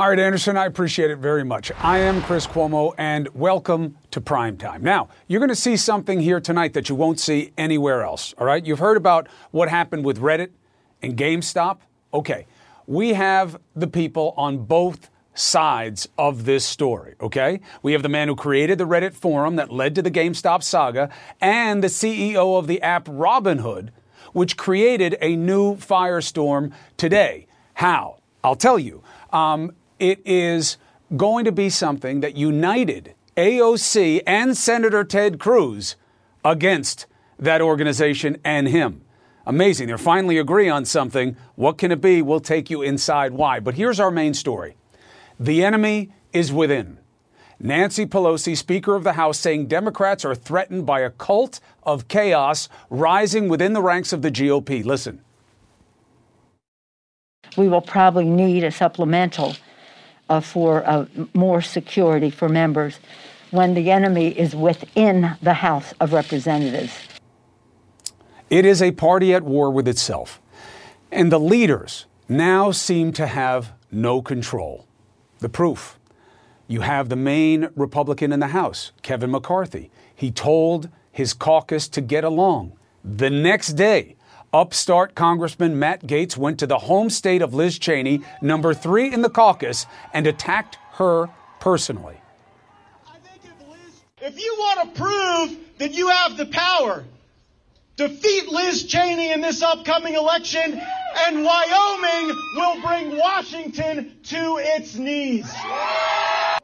All right, Anderson, I appreciate it very much. I am Chris Cuomo, and welcome to Prime Time. Now, you're going to see something here tonight that you won't see anywhere else. All right, you've heard about what happened with Reddit and GameStop. Okay, we have the people on both sides of this story, okay? We have the man who created the Reddit forum that led to the GameStop saga and the CEO of the app Robinhood, which created a new firestorm today. How? I'll tell you. Um, it is going to be something that united AOC and Senator Ted Cruz against that organization and him. Amazing. They're finally agree on something. What can it be? We'll take you inside why. But here's our main story. The enemy is within. Nancy Pelosi, Speaker of the House, saying Democrats are threatened by a cult of chaos rising within the ranks of the GOP. Listen. We will probably need a supplemental uh, for uh, more security for members when the enemy is within the House of Representatives. It is a party at war with itself. And the leaders now seem to have no control. The proof you have the main Republican in the House, Kevin McCarthy. He told his caucus to get along. The next day, Upstart Congressman Matt Gaetz went to the home state of Liz Cheney, number three in the caucus, and attacked her personally. If you want to prove that you have the power, defeat Liz Cheney in this upcoming election, and Wyoming will bring Washington to its knees.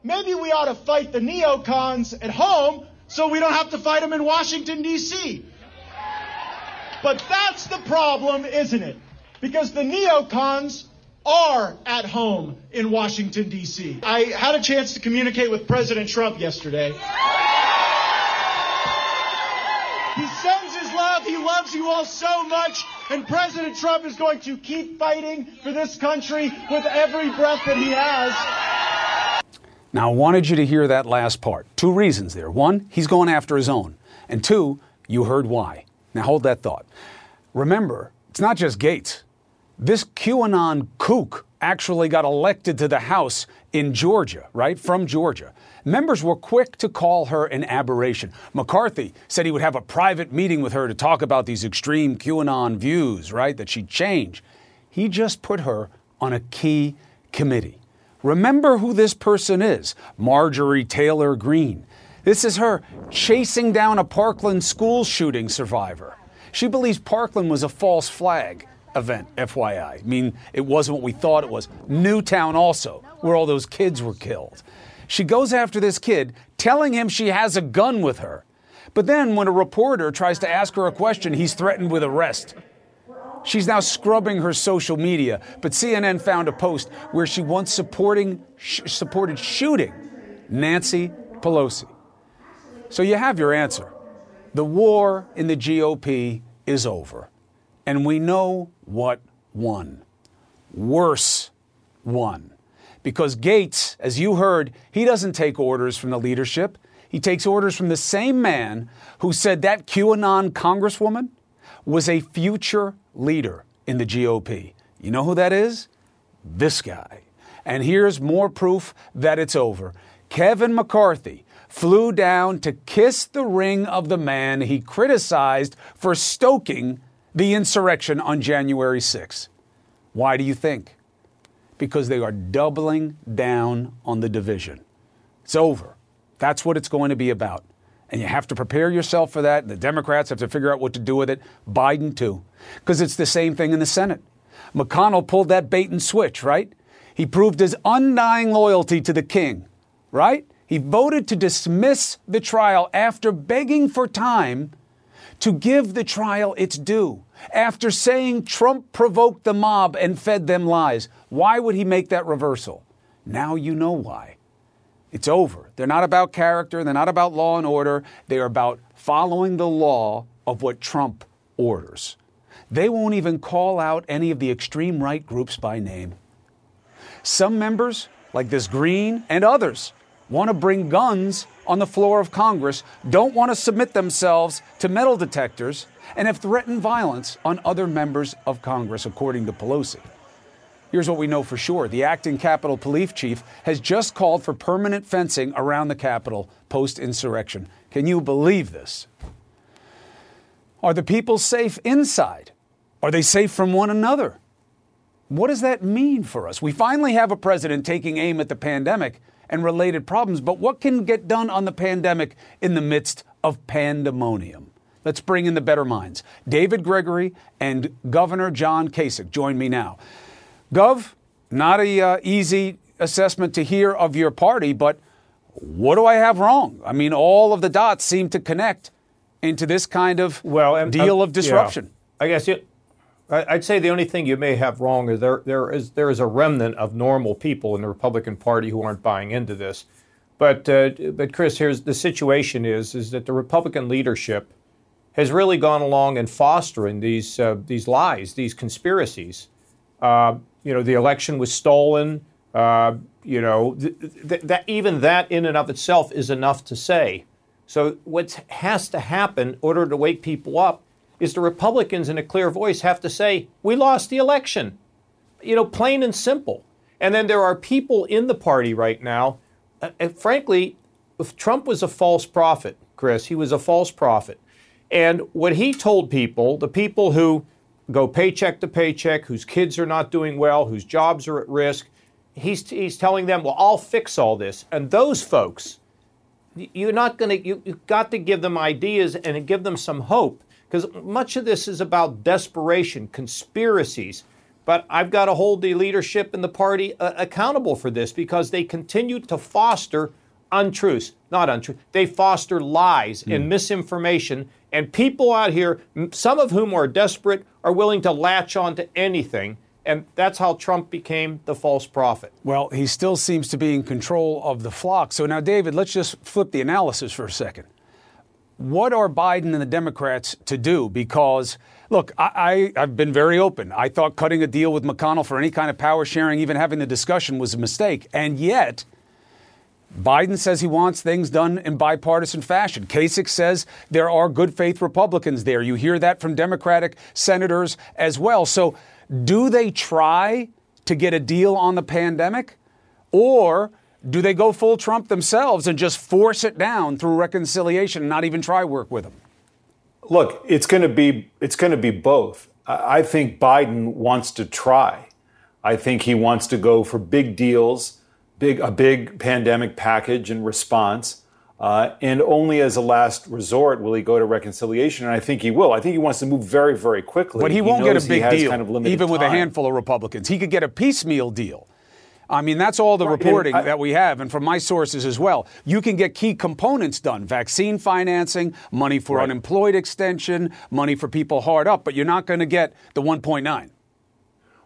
Maybe we ought to fight the neocons at home so we don't have to fight them in Washington, D.C. But that's the problem, isn't it? Because the neocons are at home in Washington, D.C. I had a chance to communicate with President Trump yesterday. He sends his love. He loves you all so much. And President Trump is going to keep fighting for this country with every breath that he has. Now, I wanted you to hear that last part. Two reasons there. One, he's going after his own. And two, you heard why. Now hold that thought. Remember, it's not just Gaetz. This QAnon kook actually got elected to the House in Georgia, right? From Georgia. Members were quick to call her an aberration. McCarthy said he would have a private meeting with her to talk about these extreme QAnon views, right? That she'd change. He just put her on a key committee. Remember who this person is Marjorie Taylor Greene. This is her chasing down a Parkland school shooting survivor. She believes Parkland was a false flag event, FYI. I mean, it wasn't what we thought it was. Newtown also, where all those kids were killed. She goes after this kid, telling him she has a gun with her. But then, when a reporter tries to ask her a question, he's threatened with arrest. She's now scrubbing her social media, but CNN found a post where she once supporting, sh- supported shooting Nancy Pelosi. So you have your answer. The war in the GOP is over. And we know what won. Worse won. Because Gaetz, as you heard, he doesn't take orders from the leadership. He takes orders from the same man who said that QAnon congresswoman was a future leader in the GOP. You know who that is? This guy. And here's more proof that it's over. Kevin McCarthy, flew down to kiss the ring of the man he criticized for stoking the insurrection on January 6. Why do you think? Because they are doubling down on the division. It's over. That's what it's going to be about. And you have to prepare yourself for that. The Democrats have to figure out what to do with it. Biden, too. Because it's the same thing in the Senate. McConnell pulled that bait and switch, right? He proved his undying loyalty to the king, right? He voted to dismiss the trial after begging for time to give the trial its due. After saying Trump provoked the mob and fed them lies, why would he make that reversal? Now you know why. It's over. They're not about character, they're not about law and order, they are about following the law of what Trump orders. They won't even call out any of the extreme right groups by name. Some members, like this Greene and others, want to bring guns on the floor of Congress, don't want to submit themselves to metal detectors, and have threatened violence on other members of Congress, according to Pelosi. Here's what we know for sure the acting Capitol Police Chief has just called for permanent fencing around the Capitol post insurrection. Can you believe this? Are the people safe inside? Are they safe from one another? What does that mean for us? We finally have a president taking aim at the pandemic and related problems, but what can get done on the pandemic in the midst of pandemonium? Let's bring in the better minds. David Gregory and Governor John Kasich join me now. Gov, not a uh, easy assessment to hear of your party, but what do I have wrong? I mean, all of the dots seem to connect into this kind of well, and, deal of disruption. Yeah. I guess it, I'd say the only thing you may have wrong is there there is there is a remnant of normal people in the Republican Party who aren't buying into this. But uh, but Chris, here's the situation is is that the Republican leadership has really gone along and fostering these uh, these lies, these conspiracies. Uh, you know, the election was stolen. Uh, you know, th- th- that even that in and of itself is enough to say. So what has to happen in order to wake people up is the Republicans in a clear voice have to say, we lost the election. You know, plain and simple. And then there are people in the party right now, uh, and frankly, if Trump was a false prophet, Chris, he was a false prophet. And what he told people, the people who go paycheck to paycheck, whose kids are not doing well, whose jobs are at risk, he's, he's telling them, well, I'll fix all this. And those folks, you're not going to, you, you've got to give them ideas and give them some hope because much of this is about desperation, conspiracies. But I've got to hold the leadership in the party uh, accountable for this because they continue to foster untruths, not untruths. They foster lies mm. and hmm. misinformation. And people out here, some of whom are desperate, are willing to latch on to anything. And that's how Trump became the false prophet. Well, he still seems to be in control of the flock. So now, David, let's just flip the analysis for a second. What are Biden and the Democrats to do? Because, look, I, have been very open. I thought cutting a deal with McConnell for any kind of power sharing, even having the discussion, was a mistake. And yet, Biden says he wants things done in bipartisan fashion. Kasich says there are good faith Republicans there. You hear that from Democratic senators as well. So, do they try to get a deal on the pandemic? Or do they go full Trump themselves and just force it down through reconciliation and not even try work with him? Look, it's going to be it's going to be both. I think Biden wants to try. I think he wants to go for big deals big a big pandemic package and response. Uh, and only as a last resort will he go to reconciliation, and I think he will. I think he wants to move very, very quickly. But he, he won't get a big deal, kind of even with a handful of Republicans. He could get a piecemeal deal. I mean, that's all the reporting I, that we have, and from my sources as well. You can get key components done vaccine financing, money for right. unemployed extension, money for people hard up, but you're not going to get the 1.9.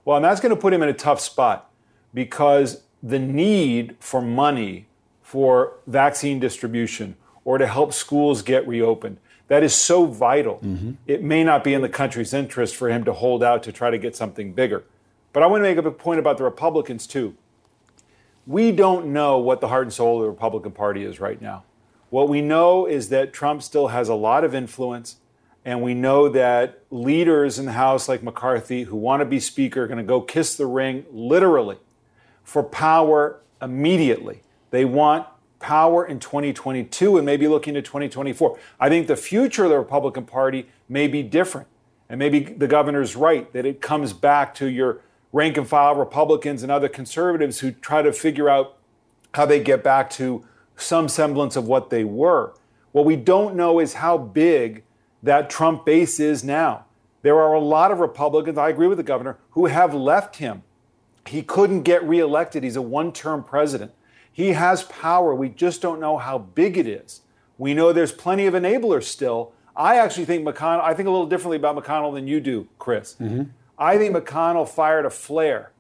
Well, and that's going to put him in a tough spot because the need for money for vaccine distribution or to help schools get reopened. That is so vital. Mm-hmm. It may not be in the country's interest for him to hold out to try to get something bigger. But I want to make a point about the Republicans, too. We don't know what the heart and soul of the Republican Party is right now. What we know is that Trump still has a lot of influence, and we know that leaders in the House like McCarthy who want to be Speaker are going to go kiss the ring literally for power immediately. They want power in 2022 and maybe looking to 2024. I think the future of the Republican Party may be different. And maybe the governor's right that it comes back to your rank and file Republicans and other conservatives who try to figure out how they get back to some semblance of what they were. What we don't know is how big that Trump base is now. There are a lot of Republicans, I agree with the governor, who have left him he couldn't get reelected. He's a one term president. He has power. We just don't know how big it is. We know there's plenty of enablers still. I actually think McConnell, I think a little differently about McConnell than you do, Chris. Mm-hmm. I think McConnell fired a flare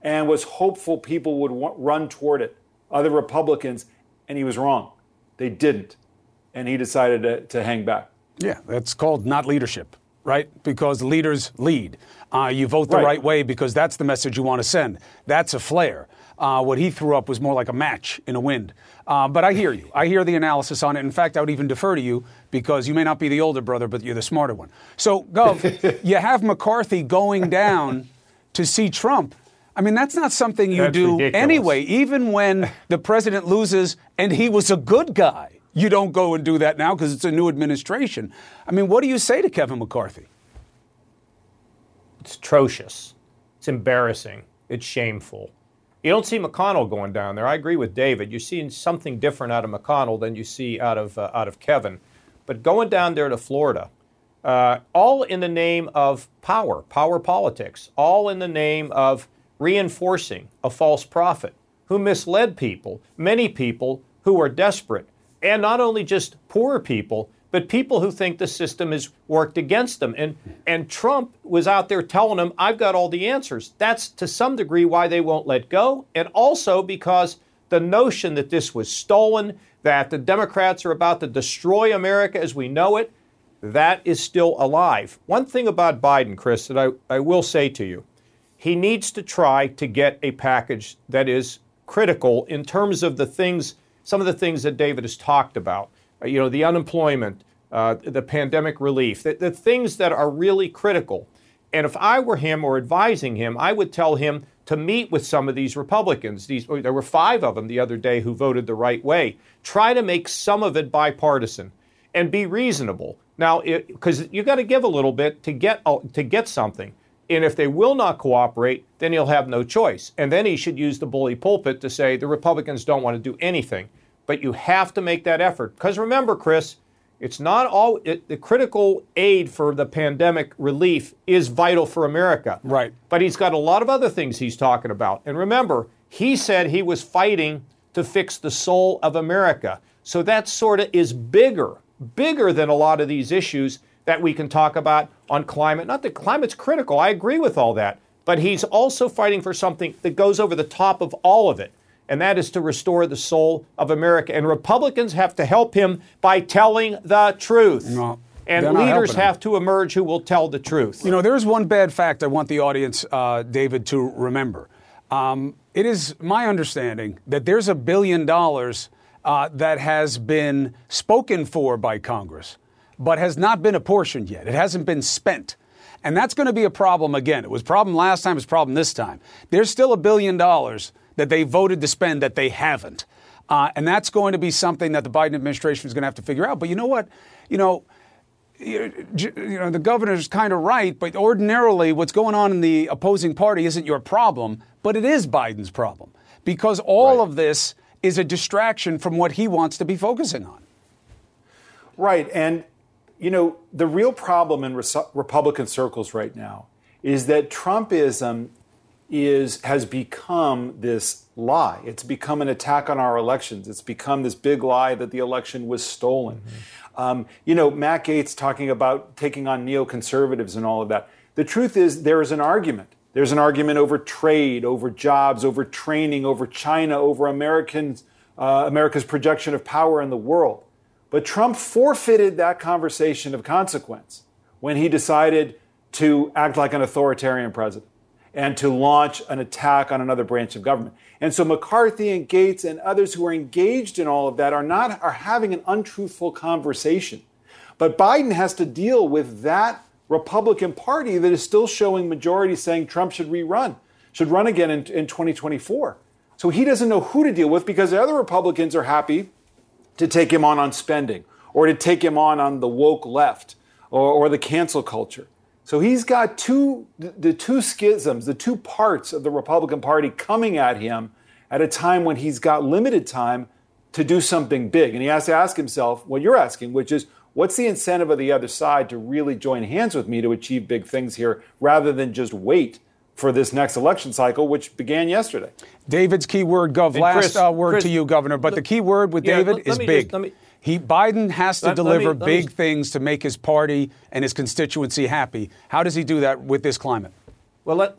and was hopeful people would w- run toward it, other Republicans, and he was wrong. They didn't. And he decided to, to hang back. Yeah, that's called not leadership, right? Because leaders lead. Uh, you vote the right. right. way because that's the message you want to send. That's a flare. Uh, what he threw up was more like a match in a wind. Uh, but I hear you. I hear the analysis on it. In fact, I would even defer to you because you may not be the older brother, but you're the smarter one. So, Gov, you have McCarthy going down to see Trump. I mean, that's not something you That's do ridiculous. anyway. Even when the president loses and he was a good guy, you don't go and do that now because it's a new administration. I mean, what do you say to Kevin McCarthy? It's atrocious. It's embarrassing. It's shameful. You don't see McConnell going down there. I agree with David. You're seeing something different out of McConnell than you see out of uh, out of Kevin. But going down there to Florida, uh, all in the name of power, power politics, all in the name of reinforcing a false prophet who misled people, many people who are desperate, and not only just poor people, but people who think the system has worked against them. And, and Trump was out there telling them, I've got all the answers. That's to some degree why they won't let go, and also because the notion that this was stolen, that the Democrats are about to destroy America as we know it, that is still alive. One thing about Biden, Chris, that I, I will say to you, he needs to try to get a package that is critical in terms of the things, some of the things that David has talked about. Uh, you know, the unemployment, uh, the pandemic relief, the, the things that are really critical. And if I were him or advising him, I would tell him to meet with some of these Republicans. These, there were five of them the other day who voted the right way. Try to make some of it bipartisan and be reasonable. Now, because you got to give a little bit to get uh, to get something. And if they will not cooperate, then he'll have no choice. And then he should use the bully pulpit to say the Republicans don't want to do anything. But you have to make that effort. Because remember, Chris, it's not all it, the critical aid for the pandemic relief is vital for America. Right. But he's got a lot of other things he's talking about. And remember, he said he was fighting to fix the soul of America. So that sort of is bigger, bigger than a lot of these issues that we can talk about on climate. Not that climate's critical, I agree with all that. But he's also fighting for something that goes over the top of all of it and that is to restore the soul of America. And Republicans have to help him by telling the truth. No, and leaders have to emerge who will tell the truth. You know, there's one bad fact I want the audience, uh, David, to remember. Um, it is my understanding that there's a billion dollars uh, that has been spoken for by Congress, but has not been apportioned yet. It hasn't been spent. And that's going to be a problem again. It was a problem last time, it's a problem this time. There's still a billion dollars that they voted to spend that they haven't. Uh, and that's going to be something that the Biden administration is going to have to figure out. But you know what? You know, you know, the governor's kind of right, but ordinarily what's going on in the opposing party isn't your problem, but it is Biden's problem because all Right. of this is a distraction from what he wants to be focusing on. Right. And, you know, the real problem in Res- Republican circles right now is that Trumpism is has become this lie. It's become an attack on our elections. It's become this big lie that the election was stolen. Um, you know, Matt Gaetz talking about taking on neoconservatives and all of that. The truth is, there is an argument. There's an argument over trade, over jobs, over training, over China, over Americans, uh, America's projection of power in the world. But Trump forfeited that conversation of consequence when he decided to act like an authoritarian president and to launch an attack on another branch of government. And so McCarthy and Gaetz and others who are engaged in all of that are not are having an untruthful conversation. But Biden has to deal with that Republican Party that is still showing majority saying Trump should rerun, should run again in, in 2024. So he doesn't know who to deal with because the other Republicans are happy to take him on on spending or to take him on on the woke left or, or the cancel culture. So he's got two, the, the two schisms, the two parts of the Republican Party coming at him at a time when he's got limited time to do something big. And he has to ask himself what you're asking, which is what's the incentive of the other side to really join hands with me to achieve big things here rather than just wait for this next election cycle, which began yesterday? David's key word, Gov. And Last Chris- uh, word Chris, to you, Governor. But the key word with Yeah, David let- let is me big. just- let me- he Biden has to Let- deliver let me- big things to make his party and his constituency happy. How does he do that with this climate? Well, let,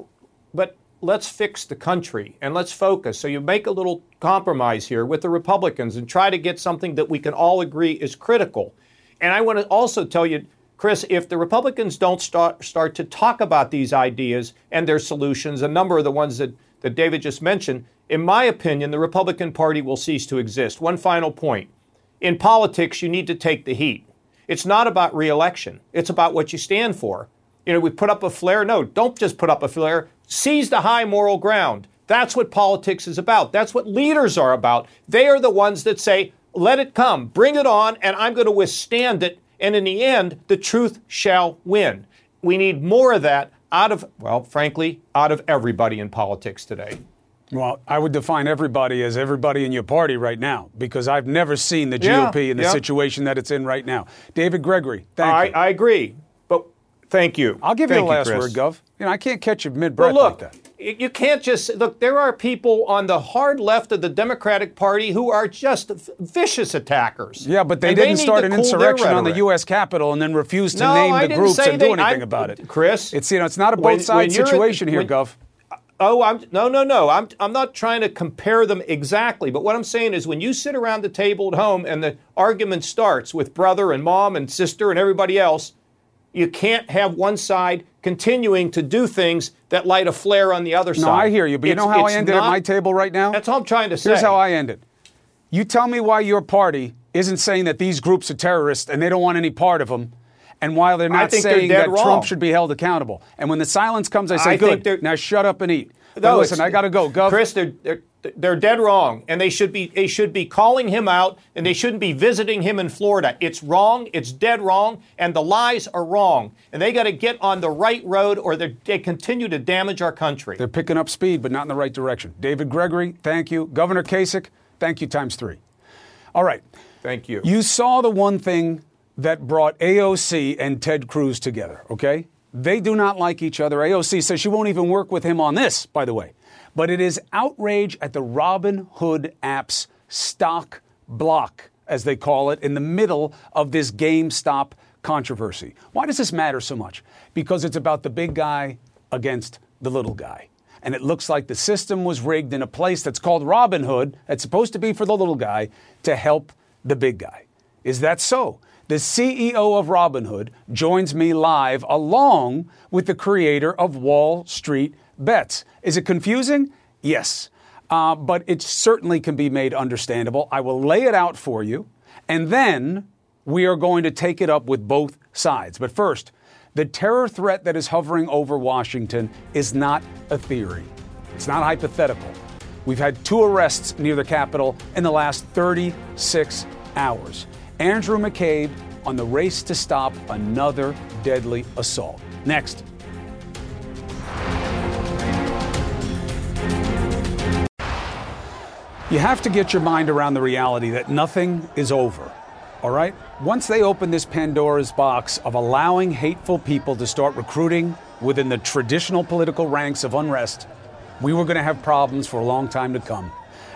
but let's fix the country and let's focus. So you make a little compromise here with the Republicans and try to get something that we can all agree is critical. And I want to also tell you, Chris, if the Republicans don't start start to talk about these ideas and their solutions, a number of the ones that, that David just mentioned, in my opinion, the Republican Party will cease to exist. One final point. In politics, you need to take the heat. It's not about reelection. It's about what you stand for. You know, we put up a flare. No, don't just put up a flare. Seize the high moral ground. That's what politics is about. That's what leaders are about. They are the ones that say, let it come, bring it on, and I'm going to withstand it. And in the end, the truth shall win. We need more of that out of, well, frankly, out of everybody in politics today. Well, I would define everybody as everybody in your party right now because I've never seen the Yeah, GOP in the yeah. situation that it's in right now. David Gregory, thank I, you. I agree. But thank you. I'll give Thank you the last Chris. word, Gov. You know, I can't catch you mid breath look, like that. you can't just look. There are people on the hard left of the Democratic Party who are just vicious attackers. Yeah, but they And didn't need start an cool insurrection on the. U.S. Capitol and then refuse to No, name I the groups and do anything I- about it. Chris, it's you know, it's not a both when- sides when you're- situation here, when- Gov. Oh, I'm no, no, no. I'm I'm not trying to compare them exactly, but what I'm saying is when you sit around the table at home and the argument starts with brother and mom and sister and everybody else, you can't have one side continuing to do things that light a flare on the other No, side. I hear you, but you know how I it's ended at my table right now? That's all I'm trying to say. Here's how I ended. You tell me why your party isn't saying that these groups are terrorists and they don't want any part of them, and while they're not think they're saying that wrong. Trump should be held accountable. And when the silence comes, I say, I good, now shut up and eat. But No, listen, I got to go. Gov, Chris, they're, they're they're dead wrong, and they should be they should be calling him out, and they shouldn't be visiting him in Florida. It's wrong. It's dead wrong, and the lies are wrong, and they got to get on the right road, or they continue to damage our country. they're picking up speed, but not in the right direction. David Gregory, thank you. Governor Kasich, thank you times three. All right. Thank you. You saw the one thing that brought AOC and Ted Cruz together, okay? They do not like each other. AOC says she won't even work with him on this, by the way. But it is outrage at the Robinhood app's stock block, as they call it, in the middle of this GameStop controversy. Why does this matter so much? Because it's about the big guy against the little guy. And it looks like the system was rigged in a place that's called Robinhood, that's supposed to be for the little guy, to help the big guy. Is that so? The CEO of Robinhood joins me live along with the creator of Wall Street Bets. Is it confusing? Yes. Uh, but it certainly can be made understandable. I will lay it out for you, and then we are going to take it up with both sides. But first, the terror threat that is hovering over Washington is not a theory, it's not hypothetical. We've had two arrests near the Capitol in the last 36 hours. Andrew McCabe on the race to stop another deadly assault. Next. You have to get your mind around the reality that nothing is over. All right? Once they open this Pandora's box of allowing hateful people to start recruiting within the traditional political ranks of unrest, we were going to have problems for a long time to come.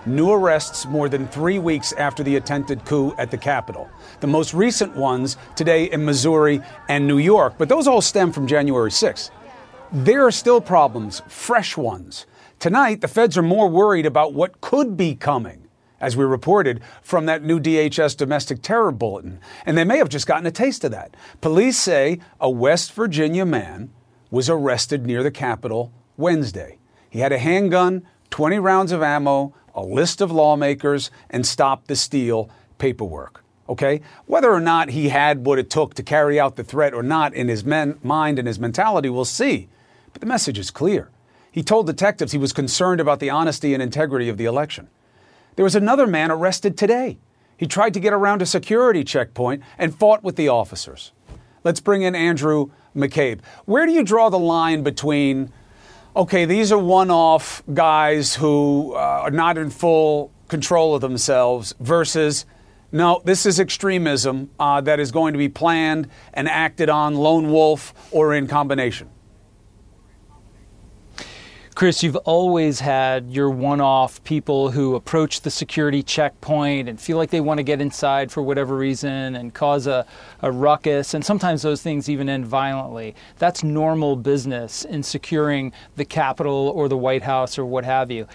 New arrests more than three weeks after the attempted coup at the Capitol. The most recent ones today in Missouri and New York, but those all stem from January 6th. There are still problems, fresh ones. Tonight, the feds are more worried about what could be coming, as we reported from that new DHS domestic terror bulletin. And they may have just gotten a taste of that. Police say a West Virginia man was arrested near the Capitol Wednesday. He had a handgun, 20 rounds of ammo, a list of lawmakers, and stop the steal paperwork. Okay? Whether or not he had what it took to carry out the threat or not in his men- mind and his mentality, we'll see. But the message is clear. He told detectives he was concerned about the honesty and integrity of the election. There was another man arrested today. He tried to get around a security checkpoint and fought with the officers. Let's bring in Andrew McCabe. Where do you draw the line between, okay, these are one off guys who uh, are not in full control of themselves versus, no, this is extremism uh, that is going to be planned and acted on lone wolf or in combination? Chris, you've always had your one off people who approach the security checkpoint and feel like they want to get inside for whatever reason and cause a, a ruckus. And sometimes those things even end violently. That's normal business in securing the Capitol or the White House or what have you.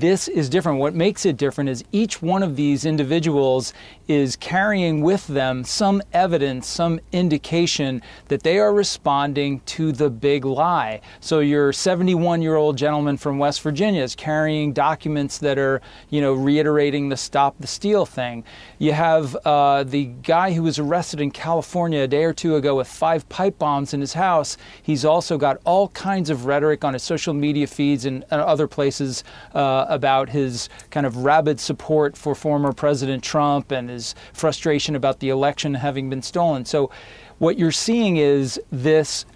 This is different. What makes it different is each one of these individuals is carrying with them some evidence, some indication that they are responding to the big lie. So your 71 year old gentleman from West Virginia is carrying documents that are, you know, reiterating the stop the steal thing. You have uh, the guy who was arrested in California a day or two ago with five pipe bombs in his house. He's also got all kinds of rhetoric on his social media feeds and, and other places uh, about his kind of rabid support for former President Trump and his frustration about the election having been stolen. So, what you're seeing is this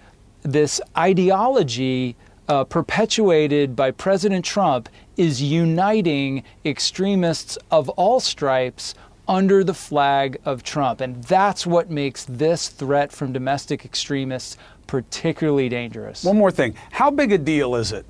this ideology uh, perpetuated by President Trump is uniting extremists of all stripes under the flag of Trump. And that's what makes this threat from domestic extremists particularly dangerous. One more thing. How big a deal is it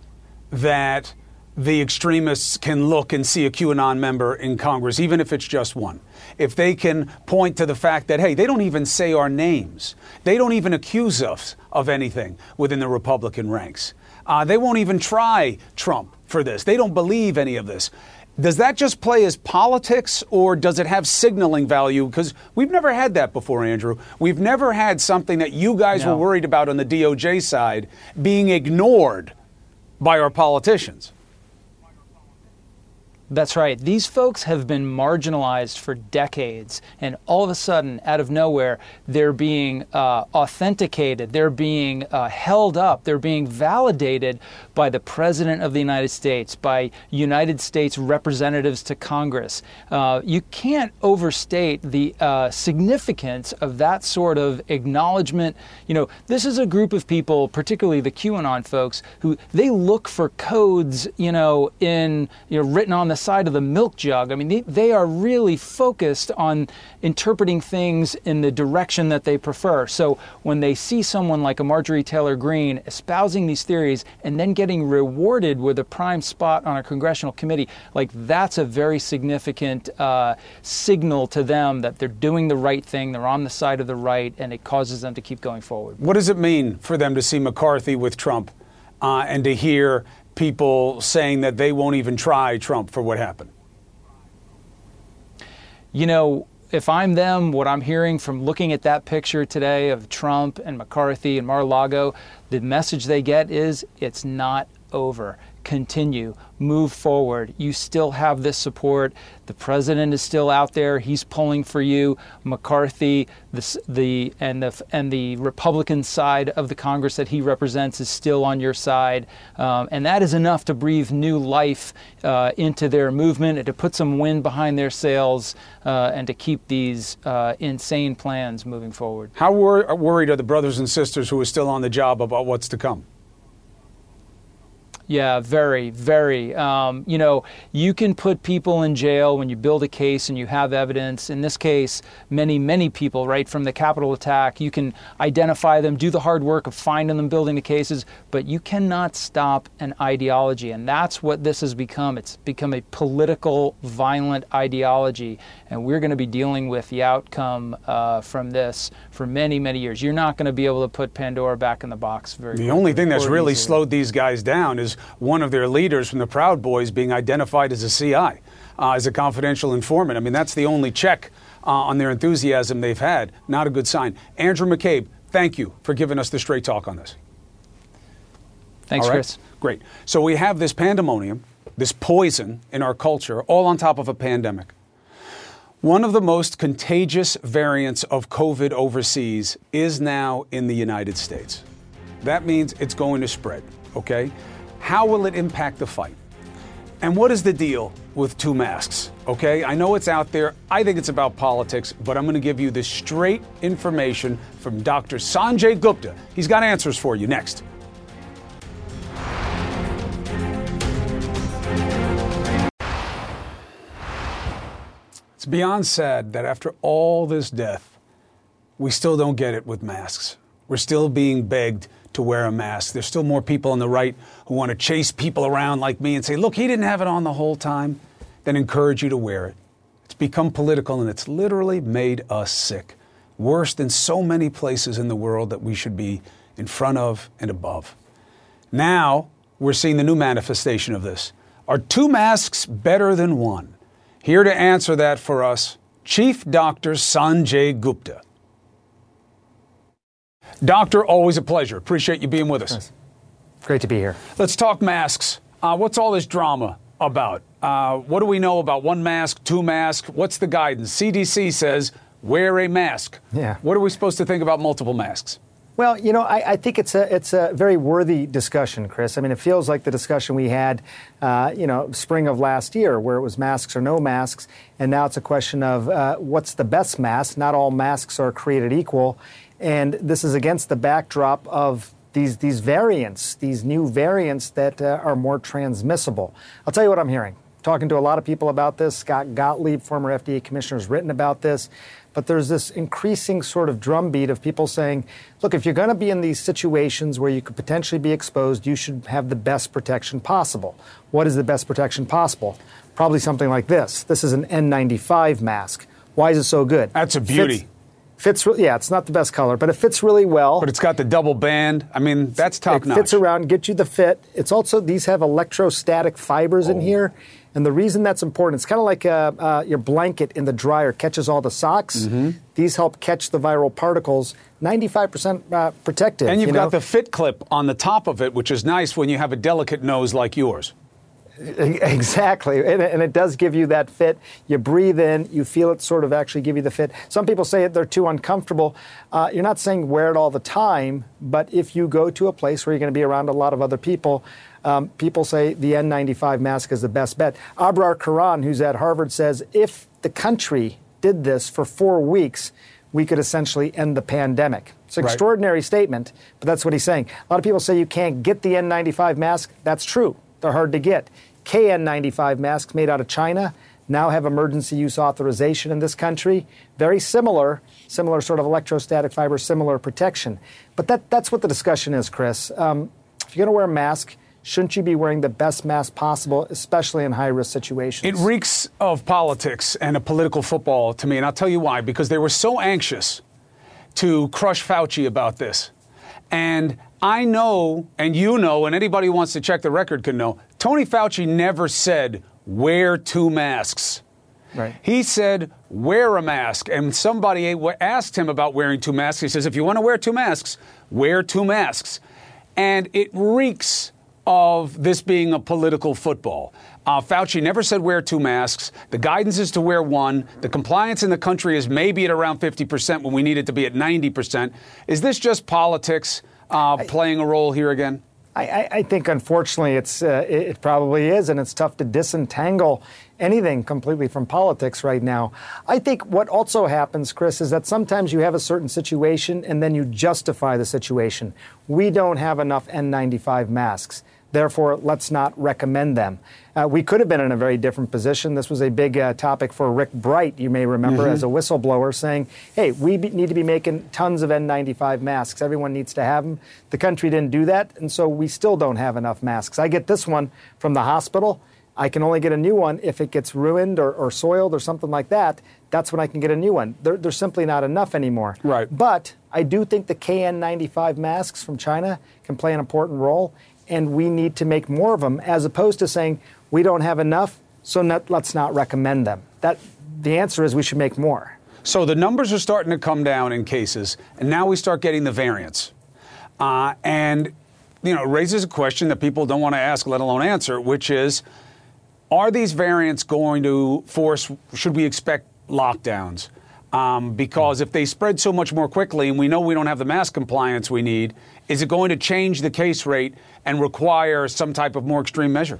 that the extremists can look and see a QAnon member in Congress, even if it's just one? If they can point to the fact that, hey, they don't even say our names, they don't even accuse us of anything within the Republican ranks. Uh, they won't even try Trump for this. They don't believe any of this. Does that just play as politics or does it have signaling value? Because we've never had that before, Andrew. We've never had something that you guys No. were worried about on the DOJ side being ignored by our politicians. That's right. These folks have been marginalized for decades, and all of a sudden, out of nowhere, they're being uh, authenticated, they're being uh, held up, they're being validated by the President of the United States, by United States representatives to Congress. Uh, you can't overstate the uh, significance of that sort of acknowledgement. You know, this is a group of people, particularly the QAnon folks, who they look for codes, you know, in you know written on the side of the milk jug. I mean, they, they are really focused on interpreting things in the direction that they prefer. So when they see someone like a Marjorie Taylor Greene espousing these theories and then getting rewarded with a prime spot on a congressional committee, like that's a very significant uh, signal to them that they're doing the right thing, they're on the side of the right, and it causes them to keep going forward. What does it mean for them to see McCarthy with Trump uh, and to hear people saying that they won't even try Trump for what happened? you know, if I'm them, what I'm hearing from looking at that picture today of Trump and McCarthy and Mar-a-Lago, the message they get is it's not over. Continue, move forward. You still have this support. The president is still out there. He's pulling for you. McCarthy, the, the and the and the Republican side of the Congress that he represents is still on your side, um, and that is enough to breathe new life uh, into their movement and to put some wind behind their sails uh, and to keep these uh, insane plans moving forward. How wor- worried are the brothers and sisters who are still on the job about what's to come? Yeah, very, very. Um, you know, you can put people in jail when you build a case and you have evidence. In this case, many, many people, right, from the Capitol attack, you can identify them, do the hard work of finding them, building the cases, but you cannot stop an ideology. And that's what this has become. It's become a political, violent ideology. And we're going to be dealing with the outcome uh, from this for many, many years. You're not going to be able to put Pandora back in the box very The only thing that's really easily. slowed these guys down is one of their leaders from the Proud Boys being identified as a CI, uh, as a confidential informant. I mean, that's the only check uh, on their enthusiasm they've had. Not a good sign. Andrew McCabe, thank you for giving us the straight talk on this. Thanks, right? Chris. Great. So we have this pandemonium, this poison in our culture, all on top of a pandemic. One of the most contagious variants of COVID overseas is now in the United States. That means it's going to spread, okay? How will it impact the fight? And what is the deal with two masks? Okay, I know it's out there. I think it's about politics, but I'm going to give you the straight information from Dr. Sanjay Gupta. He's got answers for you next. It's beyond sad that after all this death, we still don't get it with masks. We're still being begged to wear a mask. There's still more people on the right who want to chase people around like me and say, look, he didn't have it on the whole time, then encourage you to wear it. It's become political and it's literally made us sick. Worse than so many places in the world that we should be in front of and above. Now, we're seeing the new manifestation of this Are two masks better than one? Here to answer that for us, Chief Dr. Sanjay Gupta. Doctor, always a pleasure. Appreciate you being with us. Great to be here. Let's talk masks. Uh, what's all this drama about? Uh, what do we know about one mask, two masks? What's the guidance? CDC says wear a mask. Yeah. What are we supposed to think about multiple masks? Well, you know, I, I, think it's a it's a very worthy discussion, Chris. I mean, it feels like the discussion we had, uh, you know, spring of last year, where it was masks or no masks, and now it's a question of uh, what's the best mask. Not all masks are created equal, and this is against the backdrop of these these variants, these new variants that uh, are more transmissible. I'll tell you what I'm hearing. Talking to a lot of people about this. Scott Gottlieb, former FDA commissioner, has written about this but there's this increasing sort of drumbeat of people saying, look, if you're going to be in these situations where you could potentially be exposed, you should have the best protection possible. What is the best protection possible? Probably something like this. This is an N95 mask. Why is it so good? That's a beauty. Fits, fits yeah, it's not the best color, but it fits really well. But it's got the double band. I mean, that's top it notch. It fits around, get you the fit. It's also these have electrostatic fibers oh. in here, and the reason that's important, it's kind of like uh, uh, your blanket in the dryer catches all the socks. Mm-hmm. These help catch the viral particles. 95% uh, protective. And you've you got the fit clip on the top of it, which is nice when you have a delicate nose like yours. Exactly, and, and, it does give you that fit. You breathe in, you feel it sort of actually give you the fit. Some people say they're too uncomfortable. Uh, you're not saying wear it all the time, but if you go to a place where you're going to be around a lot of other people, um, people say the N95 mask is the best bet. Abrar Karan, who's at Harvard, says if the country did this for four weeks, we could essentially end the pandemic. It's an right. extraordinary statement, but that's what he's saying. A lot of people say you can't get the N95 mask. That's true. They're hard to get. KN95 masks made out of China now have emergency use authorization in this country. Very similar, similar sort of electrostatic fiber, similar protection. But that, that's what the discussion is, Chris. Um, if you're going to wear a mask, shouldn't you be wearing the best mask possible, especially in high risk situations? It reeks of politics and a political football to me, and I'll tell you why. Because they were so anxious to crush Fauci about this. And I know, and you know, and anybody who wants to check the record can know, Tony Fauci never said, wear two masks. Right. He said, wear a mask. And somebody asked him about wearing two masks. He says, if you want to wear two masks, wear two masks. And it reeks of this being a political football. Uh, Fauci never said wear two masks. The guidance is to wear one. The compliance in the country is maybe at around 50% when we need it to be at 90%. Is this just politics uh, playing a role here again? I, I, think, unfortunately, it's uh, it probably is, and it's tough to disentangle anything completely from politics right now. I think what also happens, Chris, is that sometimes you have a certain situation and then you justify the situation. We don't have enough N95 masks. Therefore, let's not recommend them. Uh, we could have been in a very different position. This was a big uh, topic for Rick Bright, you may remember, mm-hmm. as a whistleblower, saying, hey, we be- need to be making tons of N95 masks. Everyone needs to have them. The country didn't do that, and so we still don't have enough masks. I get this one from the hospital. I can only get a new one if it gets ruined or, or soiled or something like that. That's when I can get a new one. They're, they're simply not enough anymore. Right. But I do think the KN95 masks from China can play an important role and we need to make more of them, as opposed to saying we don't have enough, so not, let's not recommend them. That the answer is we should make more. So the numbers are starting to come down in cases, and now we start getting the variants, uh, and you know, it raises a question that people don't want to ask, let alone answer, which is, are these variants going to force? Should we expect lockdowns? Um, because if they spread so much more quickly, and we know we don't have the mask compliance we need, is it going to change the case rate and require some type of more extreme measure?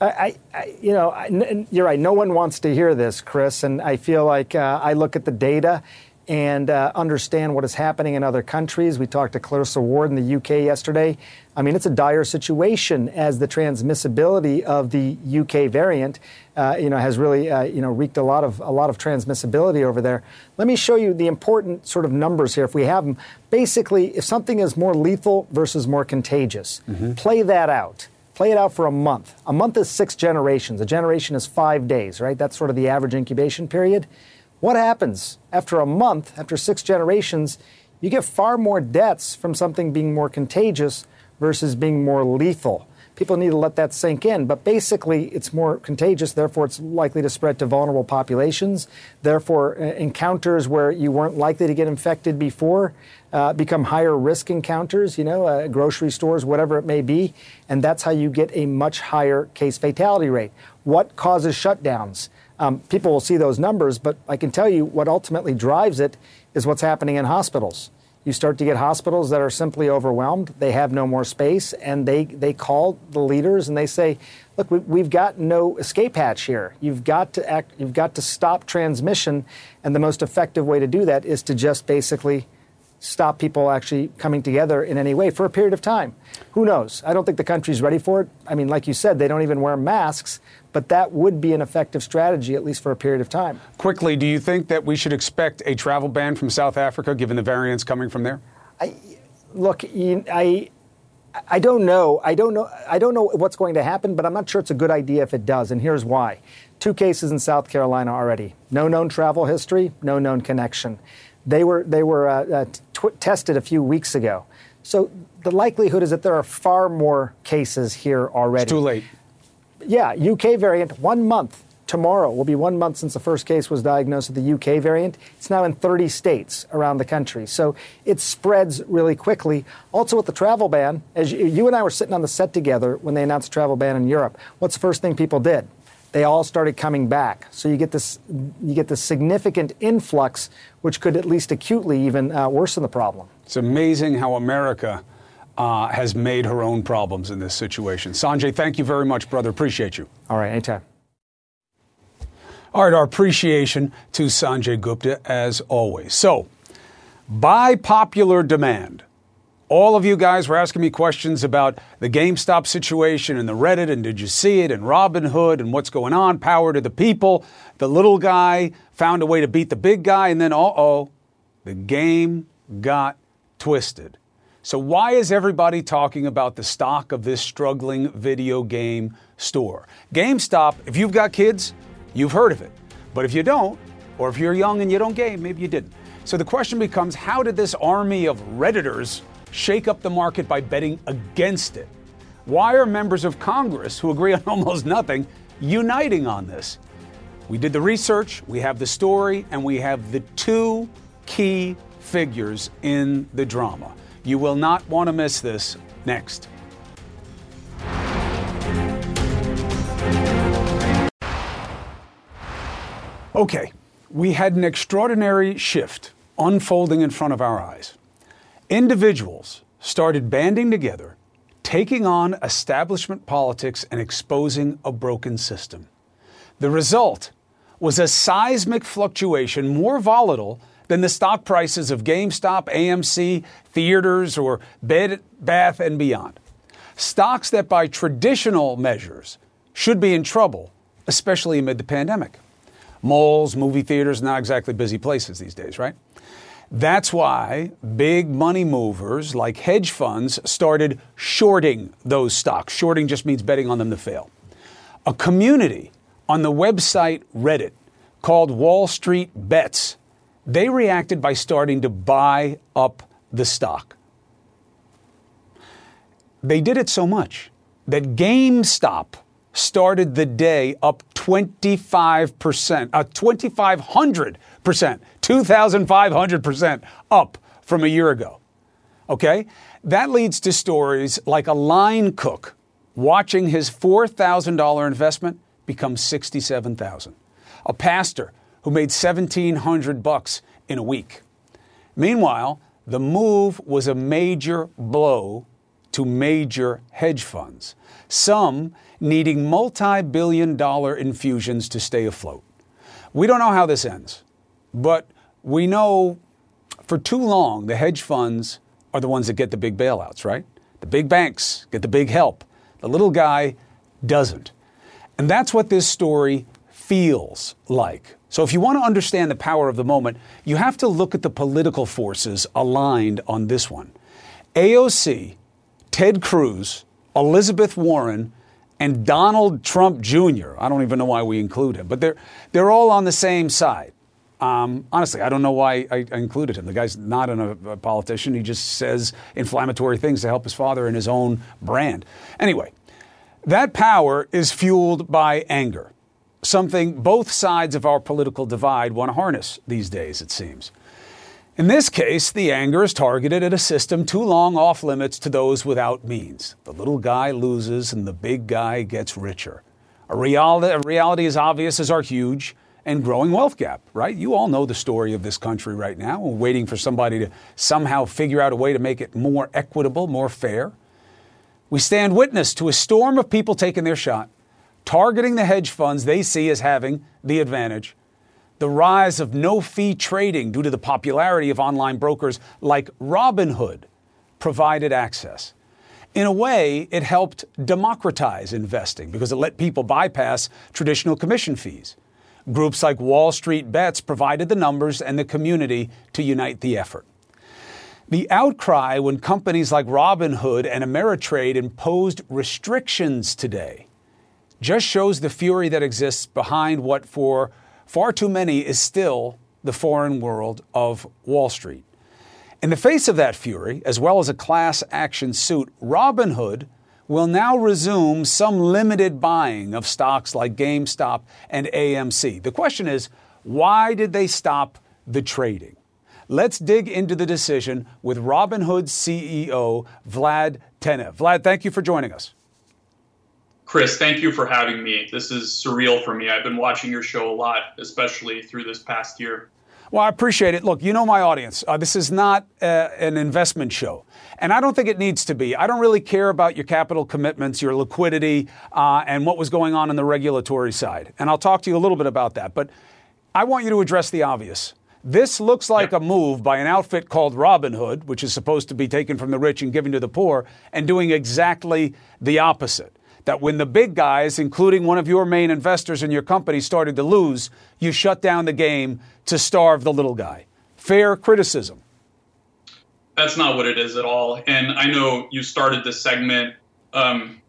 I, I you know, I, you're right. No one wants to hear this, Chris, and I feel like uh, I look at the data and uh, understand what is happening in other countries. We talked to Clarissa Ward in the UK yesterday. I mean, it's a dire situation as the transmissibility of the UK variant, uh, you know, has really, uh, you know, wreaked a lot of a lot of transmissibility over there. Let me show you the important sort of numbers here, if we have them. Basically, if something is more lethal versus more contagious, mm-hmm. play that out. Play it out for a month. A month is six generations. A generation is five days, right? That's sort of the average incubation period. What happens after a month, after six generations? You get far more deaths from something being more contagious versus being more lethal. People need to let that sink in. But basically, it's more contagious, therefore, it's likely to spread to vulnerable populations. Therefore, encounters where you weren't likely to get infected before uh, become higher risk encounters, you know, uh, grocery stores, whatever it may be. And that's how you get a much higher case fatality rate. What causes shutdowns? Um, people will see those numbers, but I can tell you what ultimately drives it is what's happening in hospitals you start to get hospitals that are simply overwhelmed. They have no more space, and they, they call the leaders and they say, "Look, we, have got no escape hatch here. You've got to act. You've got to stop transmission, and the most effective way to do that is to just basically." Stop people actually coming together in any way for a period of time. Who knows? I don't think the country's ready for it. I mean, like you said, they don't even wear masks but that would be an effective strategy, at least for a period of time. Quickly, do you think that we should expect a travel ban from South Africa, given the variants coming from there? I, look, I. I don't know. I don't know. I don't know what's going to happen, but I'm not sure it's a good idea if it does. And here's why: two cases in South Carolina already. No known travel history. No known connection. They were they were uh, uh, t- tested a few weeks ago. So the likelihood is that there are far more cases here already. It's too late yeah, UK variant, one month. Tomorrow will be one month since the first case was diagnosed with the UK variant. It's now in 30 states around the country. So it spreads really quickly. Also, with the travel ban, as you, you and I were sitting on the set together when they announced the travel ban in Europe, what's the first thing people did? They all started coming back. So you get this, you get this significant influx, which could at least acutely even uh, worsen the problem. It's amazing how America uh, has made her own problems in this situation. Sanjay, thank you very much, brother. Appreciate you. All right, anytime. All right, our appreciation to Sanjay Gupta as always. So, by popular demand, all of you guys were asking me questions about the GameStop situation and the Reddit and did you see it and Robinhood and what's going on, power to the people. The little guy found a way to beat the big guy, and then, uh oh, the game got twisted. So, why is everybody talking about the stock of this struggling video game store? GameStop, if you've got kids, you've heard of it. But if you don't, or if you're young and you don't game, maybe you didn't. So the question becomes how did this army of Redditors shake up the market by betting against it? Why are members of Congress who agree on almost nothing uniting on this? We did the research, we have the story, and we have the two key figures in the drama. You will not want to miss this next. Okay, we had an extraordinary shift unfolding in front of our eyes. Individuals started banding together, taking on establishment politics and exposing a broken system. The result was a seismic fluctuation more volatile than the stock prices of GameStop, AMC, theaters, or Bed Bath and Beyond. Stocks that, by traditional measures, should be in trouble, especially amid the pandemic. Malls, movie theaters, not exactly busy places these days, right? That's why big money movers like hedge funds started shorting those stocks. Shorting just means betting on them to fail. A community on the website Reddit called Wall Street Bets they reacted by starting to buy up the stock. They did it so much that GameStop started the day up 25%, uh, 2,500%, 2,500% up from a year ago. Okay? That leads to stories like a line cook watching his $4,000 investment become 67,000. A pastor who made 1700 bucks in a week. Meanwhile, the move was a major blow to major hedge funds, some needing multi billion dollar infusions to stay afloat. We don't know how this ends, but we know for too long the hedge funds are the ones that get the big bailouts, right? The big banks get the big help. The little guy doesn't. And that's what this story feels like. So, if you want to understand the power of the moment, you have to look at the political forces aligned on this one. AOC, Ted Cruz, Elizabeth Warren, and Donald Trump Jr. I don't even know why we include him, but they're, they're all on the same side. Um, honestly, I don't know why I, included him. The guy's not an, a politician. He just says inflammatory things to help his father and his own brand. Anyway, That power is fueled by anger, something both sides of our political divide want to harness these days, it seems. In this case, the anger is targeted at a system too long off limits to those without means. The little guy loses and the big guy gets richer. A reality, a reality as obvious as our huge and growing wealth gap, right? You all know the story of this country right now. We're waiting for somebody to somehow figure out a way to make it more equitable, more fair. We stand witness to a storm of people taking their shot, targeting the hedge funds they see as having the advantage the rise of no fee trading due to the popularity of online brokers like Robinhood provided access. In a way, it helped democratize investing because it let people bypass traditional commission fees. Groups like Wall Street Bets provided the numbers and the community to unite the effort. The outcry when companies like Robinhood and Ameritrade imposed restrictions today just shows the fury that exists behind what, for far too many is still the foreign world of Wall Street. In the face of that fury, as well as a class action suit, Robinhood will now resume some limited buying of stocks like GameStop and AMC. The question is, why did they stop the trading? Let's dig into the decision with Robinhood CEO, Vlad Tenev. Vlad, thank you for joining us. Chris, thank you for having me. This is surreal for me. I've been watching your show a lot, especially through this past year. Well, I appreciate it. Look, you know my audience. Uh, this is not uh, an investment show. And I don't think it needs to be. I don't really care about your capital commitments, your liquidity, uh, and what was going on in the regulatory side. And I'll talk to you a little bit about that. But I want you to address the obvious. This looks like a move by an outfit called Robinhood, which is supposed to be taken from the rich and given to the poor, and doing exactly the opposite that when the big guys, including one of your main investors in your company, started to lose, you shut down the game to starve the little guy. Fair criticism. That's not what it is at all. And I know you started this segment. Um,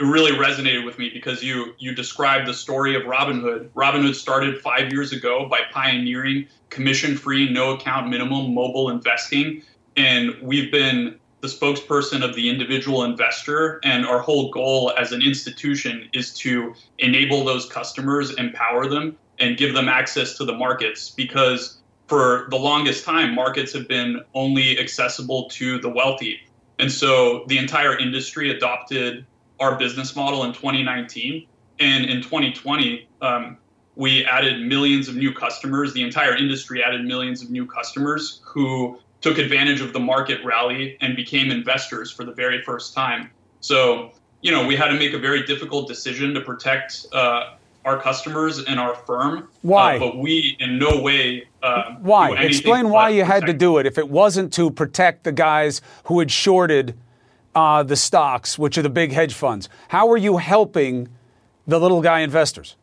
it really resonated with me because you you described the story of Robinhood. Robinhood started five years ago by pioneering commission-free, no-account minimum mobile investing, and we've been the spokesperson of the individual investor. And our whole goal as an institution is to enable those customers, empower them, and give them access to the markets because for the longest time, markets have been only accessible to the wealthy. And so the entire industry adopted our business model in 2019. And in 2020, um, we added millions of new customers. The entire industry added millions of new customers who took advantage of the market rally and became investors for the very first time. So, you know, we had to make a very difficult decision to protect uh, our customers and our firm. Why? Uh, but we, in no way. Uh, why? Explain why you had to do it if it wasn't to protect the guys who had shorted uh, the stocks, which are the big hedge funds. How are you helping the little guy investors?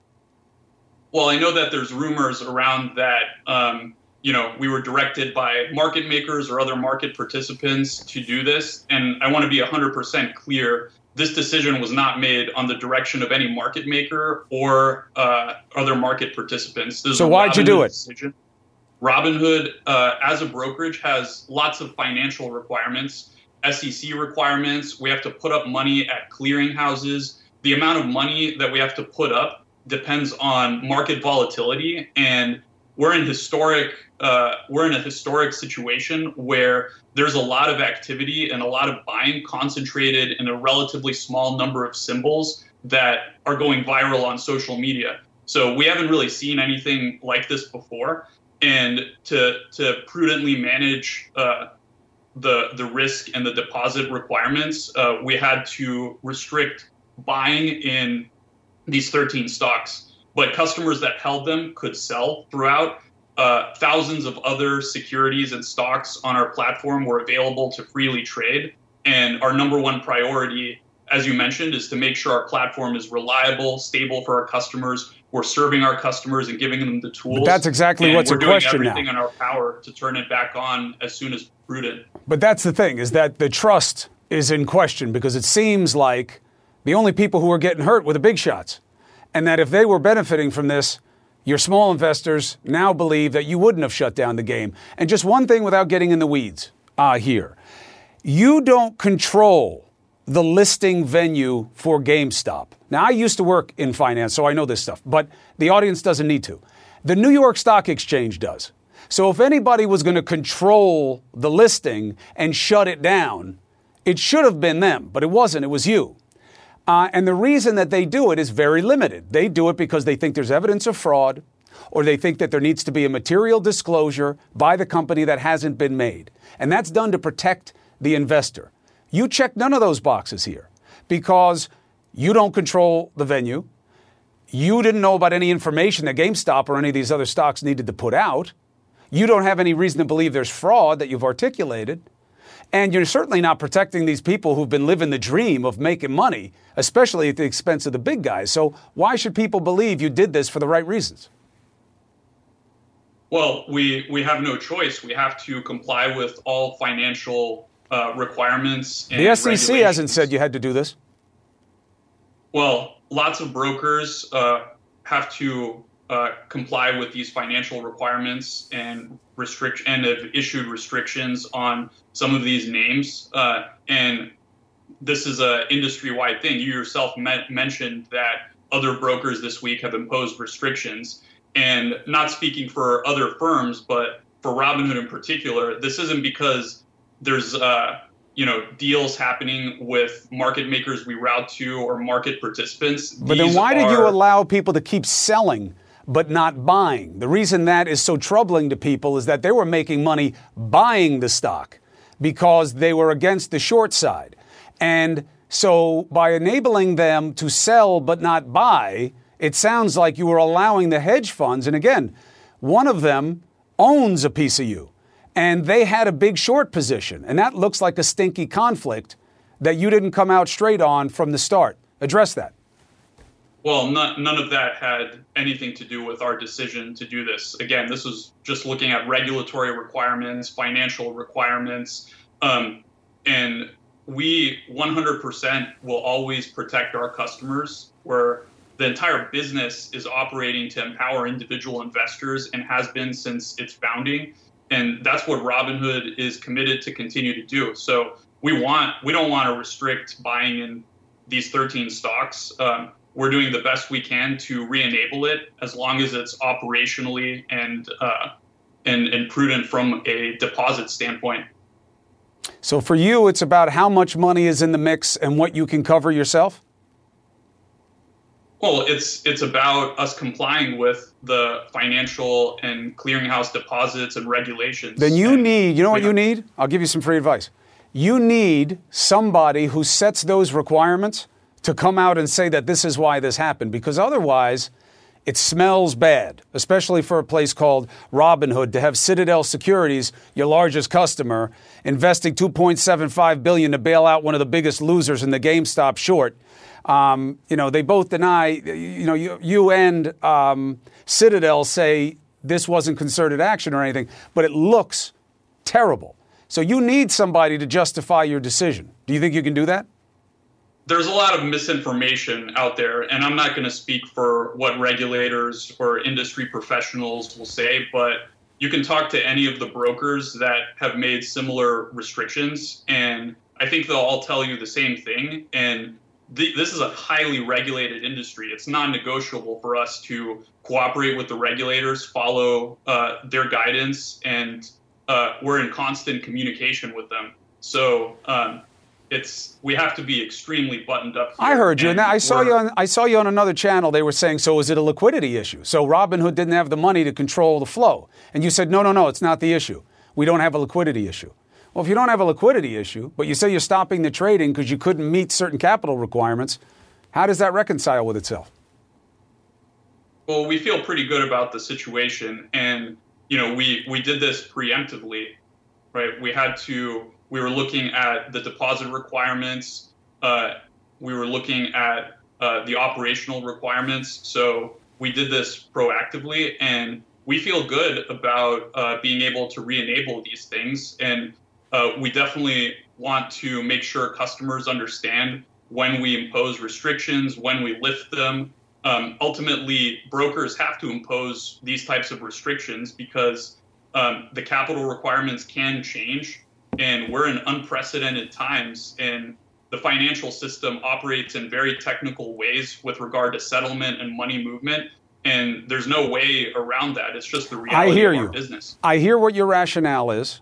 Well, I know that there's rumors around that. Um, you know, we were directed by market makers or other market participants to do this. And I want to be 100% clear this decision was not made on the direction of any market maker or uh, other market participants. This so why'd you do it? Decision. Robinhood, uh, as a brokerage, has lots of financial requirements, SEC requirements. We have to put up money at clearinghouses. The amount of money that we have to put up depends on market volatility, and we're in historic uh, we're in a historic situation where there's a lot of activity and a lot of buying concentrated in a relatively small number of symbols that are going viral on social media. So we haven't really seen anything like this before. And to to prudently manage uh, the the risk and the deposit requirements, uh, we had to restrict buying in these 13 stocks. But customers that held them could sell throughout uh, thousands of other securities and stocks on our platform were available to freely trade. And our number one priority, as you mentioned, is to make sure our platform is reliable, stable for our customers. We're serving our customers and giving them the tools. But that's exactly what's question. We're doing everything in our power to turn it back on as soon as prudent. But that's the thing, is that the trust is in question because it seems like the only people who are getting hurt were the big shots. And that if they were benefiting from this, your small investors now believe that you wouldn't have shut down the game. And just one thing without getting in the weeds uh, here you don't control the listing venue for GameStop. Now, I used to work in finance, so I know this stuff, but the audience doesn't need to. The New York Stock Exchange does. So if anybody was going to control the listing and shut it down, it should have been them, but it wasn't. It was you. Uh, and the reason that they do it is very limited. They do it because they think there's evidence of fraud or they think that there needs to be a material disclosure by the company that hasn't been made. And that's done to protect the investor. You check none of those boxes here because you don't control the venue. You didn't know about any information that GameStop or any of these other stocks needed to put out. You don't have any reason to believe there's fraud that you've articulated. And you're certainly not protecting these people who've been living the dream of making money, especially at the expense of the big guys. So, why should people believe you did this for the right reasons? Well, we, we have no choice. We have to comply with all financial uh, requirements. the SEC hasn't said you had to do this. Well, lots of brokers uh, have to uh, comply with these financial requirements and restrict and have issued restrictions on some of these names. Uh, and this is a industry-wide thing. You yourself met, mentioned that other brokers this week have imposed restrictions. And not speaking for other firms, but for Robinhood in particular, this isn't because there's uh, you know deals happening with market makers we route to or market participants. But These then why are... did you allow people to keep selling? But not buying. The reason that is so troubling to people is that they were making money buying the stock because they were against the short side. And so by enabling them to sell but not buy, it sounds like you were allowing the hedge funds, and again, one of them owns a piece of you and they had a big short position. And that looks like a stinky conflict that you didn't come out straight on from the start. Address that. Well, none, none of that had anything to do with our decision to do this. Again, this was just looking at regulatory requirements, financial requirements, um, and we 100% will always protect our customers. Where the entire business is operating to empower individual investors and has been since its founding and that's what Robinhood is committed to continue to do. So we want we don't want to restrict buying in these 13 stocks. Um, we're doing the best we can to re-enable it as long as it's operationally and uh, and, and prudent from a deposit standpoint. So for you, it's about how much money is in the mix and what you can cover yourself. Well, it's it's about us complying with the financial and clearinghouse deposits and regulations. Then you need, you know what you need? I'll give you some free advice. You need somebody who sets those requirements to come out and say that this is why this happened because otherwise it smells bad, especially for a place called Robinhood to have Citadel Securities, your largest customer, investing 2.75 billion to bail out one of the biggest losers in the GameStop short um, you know, they both deny, you know, you, you and um, Citadel say this wasn't concerted action or anything, but it looks terrible. So you need somebody to justify your decision. Do you think you can do that? There's a lot of misinformation out there, and I'm not going to speak for what regulators or industry professionals will say, but you can talk to any of the brokers that have made similar restrictions, and I think they'll all tell you the same thing. And the, this is a highly regulated industry. It's non-negotiable for us to cooperate with the regulators, follow uh, their guidance, and uh, we're in constant communication with them. So um, it's we have to be extremely buttoned up. I heard you, and I saw you on I saw you on another channel. They were saying, so is it a liquidity issue? So Robinhood didn't have the money to control the flow, and you said, no, no, no, it's not the issue. We don't have a liquidity issue. Well, if you don't have a liquidity issue, but you say you're stopping the trading because you couldn't meet certain capital requirements, how does that reconcile with itself? Well, we feel pretty good about the situation, and you know, we we did this preemptively, right? We had to. We were looking at the deposit requirements. Uh, we were looking at uh, the operational requirements. So we did this proactively, and we feel good about uh, being able to re-enable these things. And uh, we definitely want to make sure customers understand when we impose restrictions, when we lift them. Um, ultimately, brokers have to impose these types of restrictions because um, the capital requirements can change, and we're in unprecedented times. And the financial system operates in very technical ways with regard to settlement and money movement. And there's no way around that. It's just the reality I hear of our you. business. I hear what your rationale is.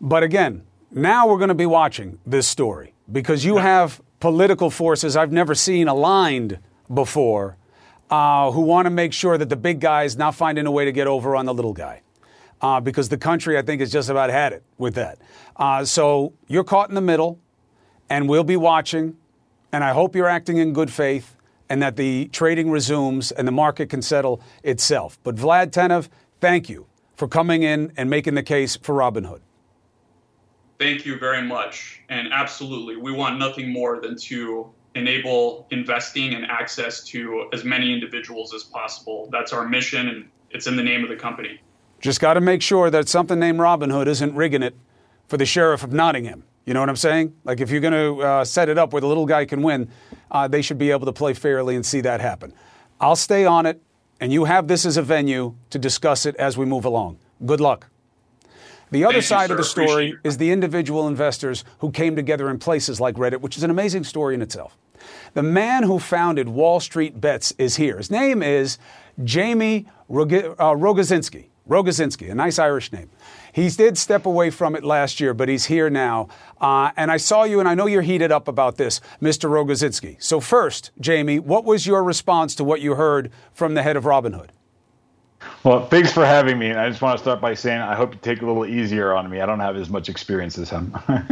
But again, now we're going to be watching this story because you have political forces I've never seen aligned before uh, who want to make sure that the big guy is not finding a way to get over on the little guy. Uh, because the country, I think, has just about had it with that. Uh, so you're caught in the middle, and we'll be watching. And I hope you're acting in good faith and that the trading resumes and the market can settle itself. But Vlad Tenev, thank you for coming in and making the case for Robinhood. Thank you very much. And absolutely, we want nothing more than to enable investing and access to as many individuals as possible. That's our mission, and it's in the name of the company. Just got to make sure that something named Robin Hood isn't rigging it for the sheriff of Nottingham. You know what I'm saying? Like if you're going to uh, set it up where the little guy can win, uh, they should be able to play fairly and see that happen. I'll stay on it, and you have this as a venue to discuss it as we move along. Good luck. The other Thank you, side of the story is the individual investors who came together in places like Reddit, which is an amazing story in itself. The man who founded Wall Street Bets is here. His name is Jaime Rogi- uh, Rogozinski. Rogozinski, a nice Irish name. He did step away from it last year, but he's here now. Uh, and I saw you, and I know you're heated up about this, Mr. Rogozinski. So, first, Jaime, what was your response to what you heard from the head of Robinhood? Well, thanks for having me. And I just want to start by saying I hope you take a little easier on me. I don't have as much experience as him. uh,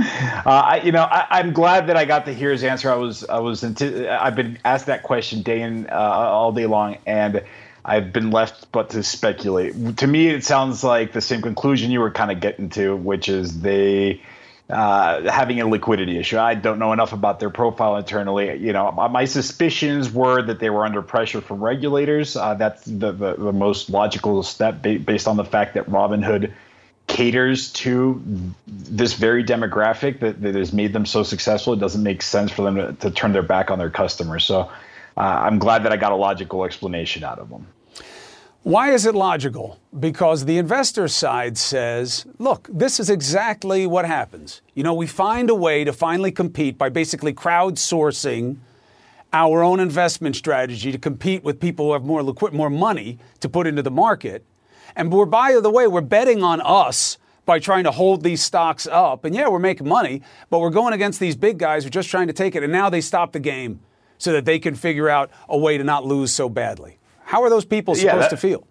I, you know, I, I'm glad that I got to hear his answer. I was, I was, inti- I've been asked that question day in uh, all day long, and I've been left but to speculate. To me, it sounds like the same conclusion you were kind of getting to, which is they uh, having a liquidity issue. I don't know enough about their profile internally. You know, my- suspicions were that they were under pressure from regulators. Uh, that's the, the, the most logical step based on the fact that Robinhood caters to this very demographic that, that has made them so successful. It doesn't make sense for them to, to turn their back on their customers. So uh, I'm glad that I got a logical explanation out of them. Why is it logical? Because the investor side says, look, this is exactly what happens. You know, we find a way to finally compete by basically crowdsourcing our own investment strategy to compete with people who have more liquid, more money to put into the market. And we're, by the way, we're betting on us by trying to hold these stocks up. And yeah, we're making money, but we're going against these big guys who are just trying to take it. And now they stop the game so that they can figure out a way to not lose so badly. How are those people Yeah, supposed that- to feel?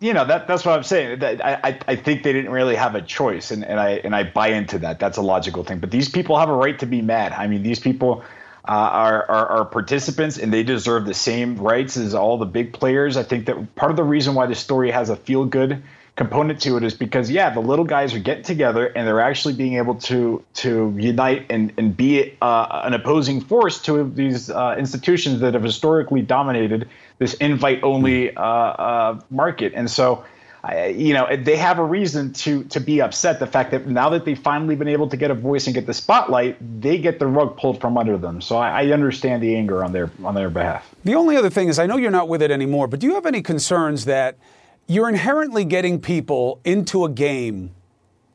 you know that that's what I'm saying. I I think they didn't really have a choice, and, and I and I buy into that. That's a logical thing. But these people have a right to be mad. I mean, these people uh, are, are are participants, and they deserve the same rights as all the big players. I think that part of the reason why the story has a feel good component to it is because yeah, the little guys are getting together and they're actually being able to to unite and and be uh, an opposing force to these uh, institutions that have historically dominated this invite only uh, uh, market. And so, I, you know, they have a reason to to be upset. The fact that now that they've finally been able to get a voice and get the spotlight, they get the rug pulled from under them. So I, I understand the anger on their on their behalf. The only other thing is, I know you're not with it anymore, but do you have any concerns that you're inherently getting people into a game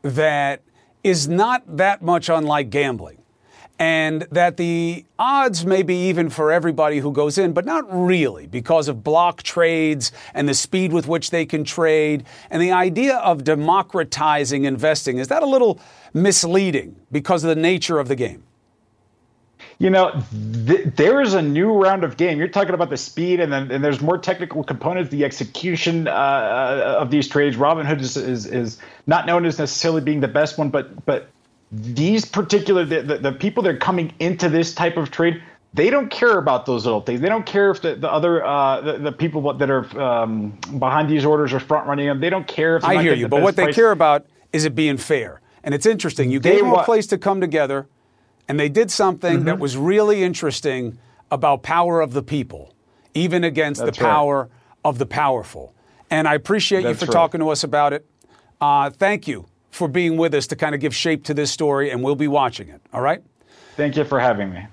that is not that much unlike gambling? And that the odds may be even for everybody who goes in, but not really because of block trades and the speed with which they can trade. And the idea of democratizing investing, is that a little misleading because of the nature of the game? You know, th- there is a new round of game. You're talking about the speed, and then and there's more technical components. The execution uh, uh, of these trades. Robinhood is, is is not known as necessarily being the best one, but but these particular the, the, the people that are coming into this type of trade, they don't care about those little things. They don't care if the, the other uh, the, the people that are um, behind these orders are front running them. They don't care if they're I hear you, the but what they price. care about is it being fair. And it's interesting. You They gave them a place to come together, and they did something Mm-hmm. that was really interesting about power of the people, even against That's the right. power of the powerful. And I appreciate That's you for right. talking to us about it. Uh, thank you for being with us to kind of give shape to this story, and we'll be watching it. All right? Thank you for having me.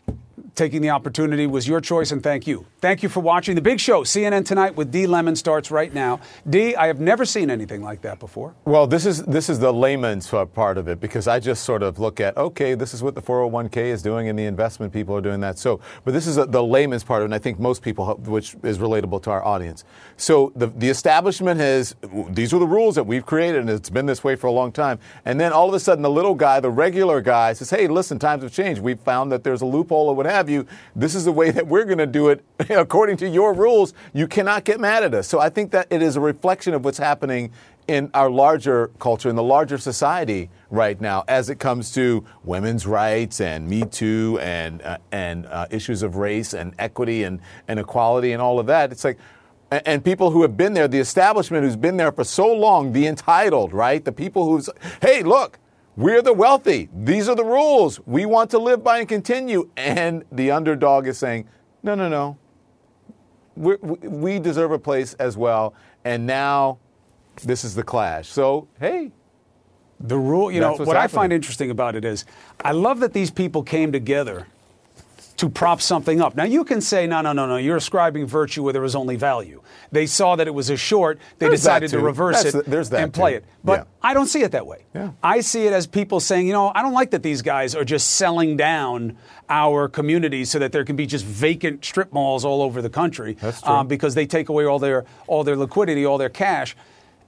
Taking the opportunity was your choice, and thank you. Thank you for watching the big show. CNN Tonight with D. Lemon starts right now. D, I have never seen anything like that before. Well, this is this is the layman's part of it because I just sort of look at okay, this is what the 401k is doing and the investment people are doing that. So, but this is a, the layman's part of it, and I think most people, which is relatable to our audience. So the the establishment has these are the rules that we've created, and it's been this way for a long time. And then all of a sudden, the little guy, the regular guy, says, "Hey, listen, times have changed. We've found that there's a loophole or what have you. This is the way that we're going to do it according to your rules. You cannot get mad at us." So I think that it is a reflection of what's happening in our larger culture, in the larger society right now, as it comes to women's rights and Me Too and uh, and uh, issues of race and equity and, and equality and all of that. It's like, and, and people who have been there, the establishment who's been there for so long, the entitled, right? The people who's, hey, look, we're the wealthy. These are the rules. We want to live by and continue. And the underdog is saying, no, no, no. We're, we deserve a place as well. And now this is the clash. So, hey. The rule, you know, what happening. I find interesting about it is I love that these people came together to prop something up. Now, you can say, no, no, no, no, you're ascribing virtue where there is only value. They saw that it was a short, they There's decided to reverse That's it the- there's that and play too. it. But Yeah. I don't see it that way. Yeah. I see it as people saying, you know, I don't like that these guys are just selling down our communities so that there can be just vacant strip malls all over the country That's true. um, because they take away all their all their liquidity, all their cash.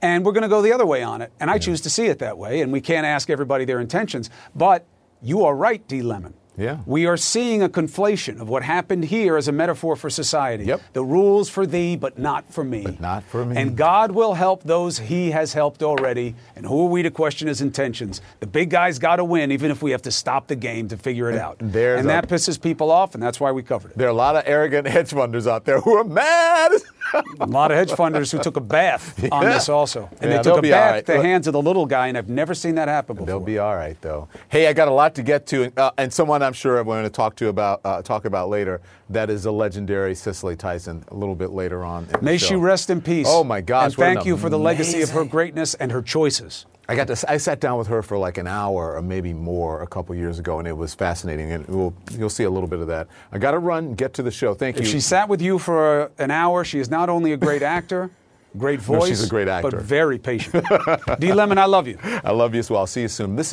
And we're going to go the other way on it. And I choose to see it that way. And we can't ask everybody their intentions. But you are right, D. Lemon. Yeah. We are seeing a conflation of what happened here as a metaphor for society. Yep. The rules for thee, but not for me. But not for me. And God will help those he has helped already. And who are we to question his intentions? The big guy's got to win, even if we have to stop the game to figure it out. there's and a- that pisses people off, and that's why we covered it. There are a lot of arrogant hedge funders out there who are mad. A lot of hedge funders who took a bath on Yeah. this also. And Yeah, they took a bath right. at the hands of the little guy, and I've never seen that happen before. They'll be all right, though. Hey, I got a lot to get to, uh, and someone I'm sure I'm going to talk to about uh, talk about later. That is the legendary Cicely Tyson. A little bit later on. in the May she rest in peace. Oh my gosh! And an thank you for the legacy of her greatness and her choices. I got to. I sat down with her for like an hour or maybe more a couple years ago, and it was fascinating. And we'll, you'll see a little bit of that. I got to run. Get to the show. Thank you. she sat with you for an hour, she is not only a great actor, great voice. No, she's a great actor. but very patient. D. Lemon, I love you. I love you as well. I'll see you soon. This